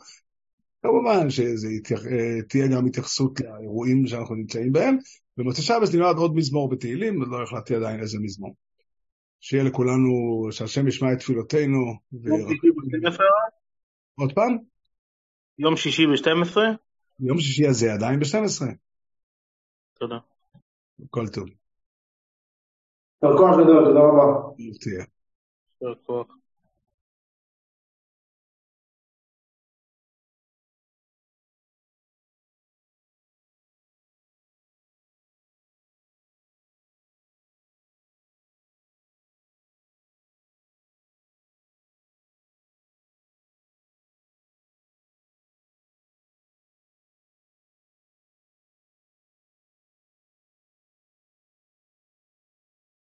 כמובן שתהיה גם התייחסות לאירועים שאנחנו נמצאים בהם. במוצאי שבת נלמד עוד מזמור בתהילים, לא החלטתי עדיין איזה מזמור. שיהיה לכולנו, שהשם ישמע את תפילותינו. יום שישי ב-12? עוד פעם? יום שישי ב-12? יום שישי הזה עדיין ב-12. תודה. כל טוב. כוח גדול, תודה רבה. תהיה. יישר כוח.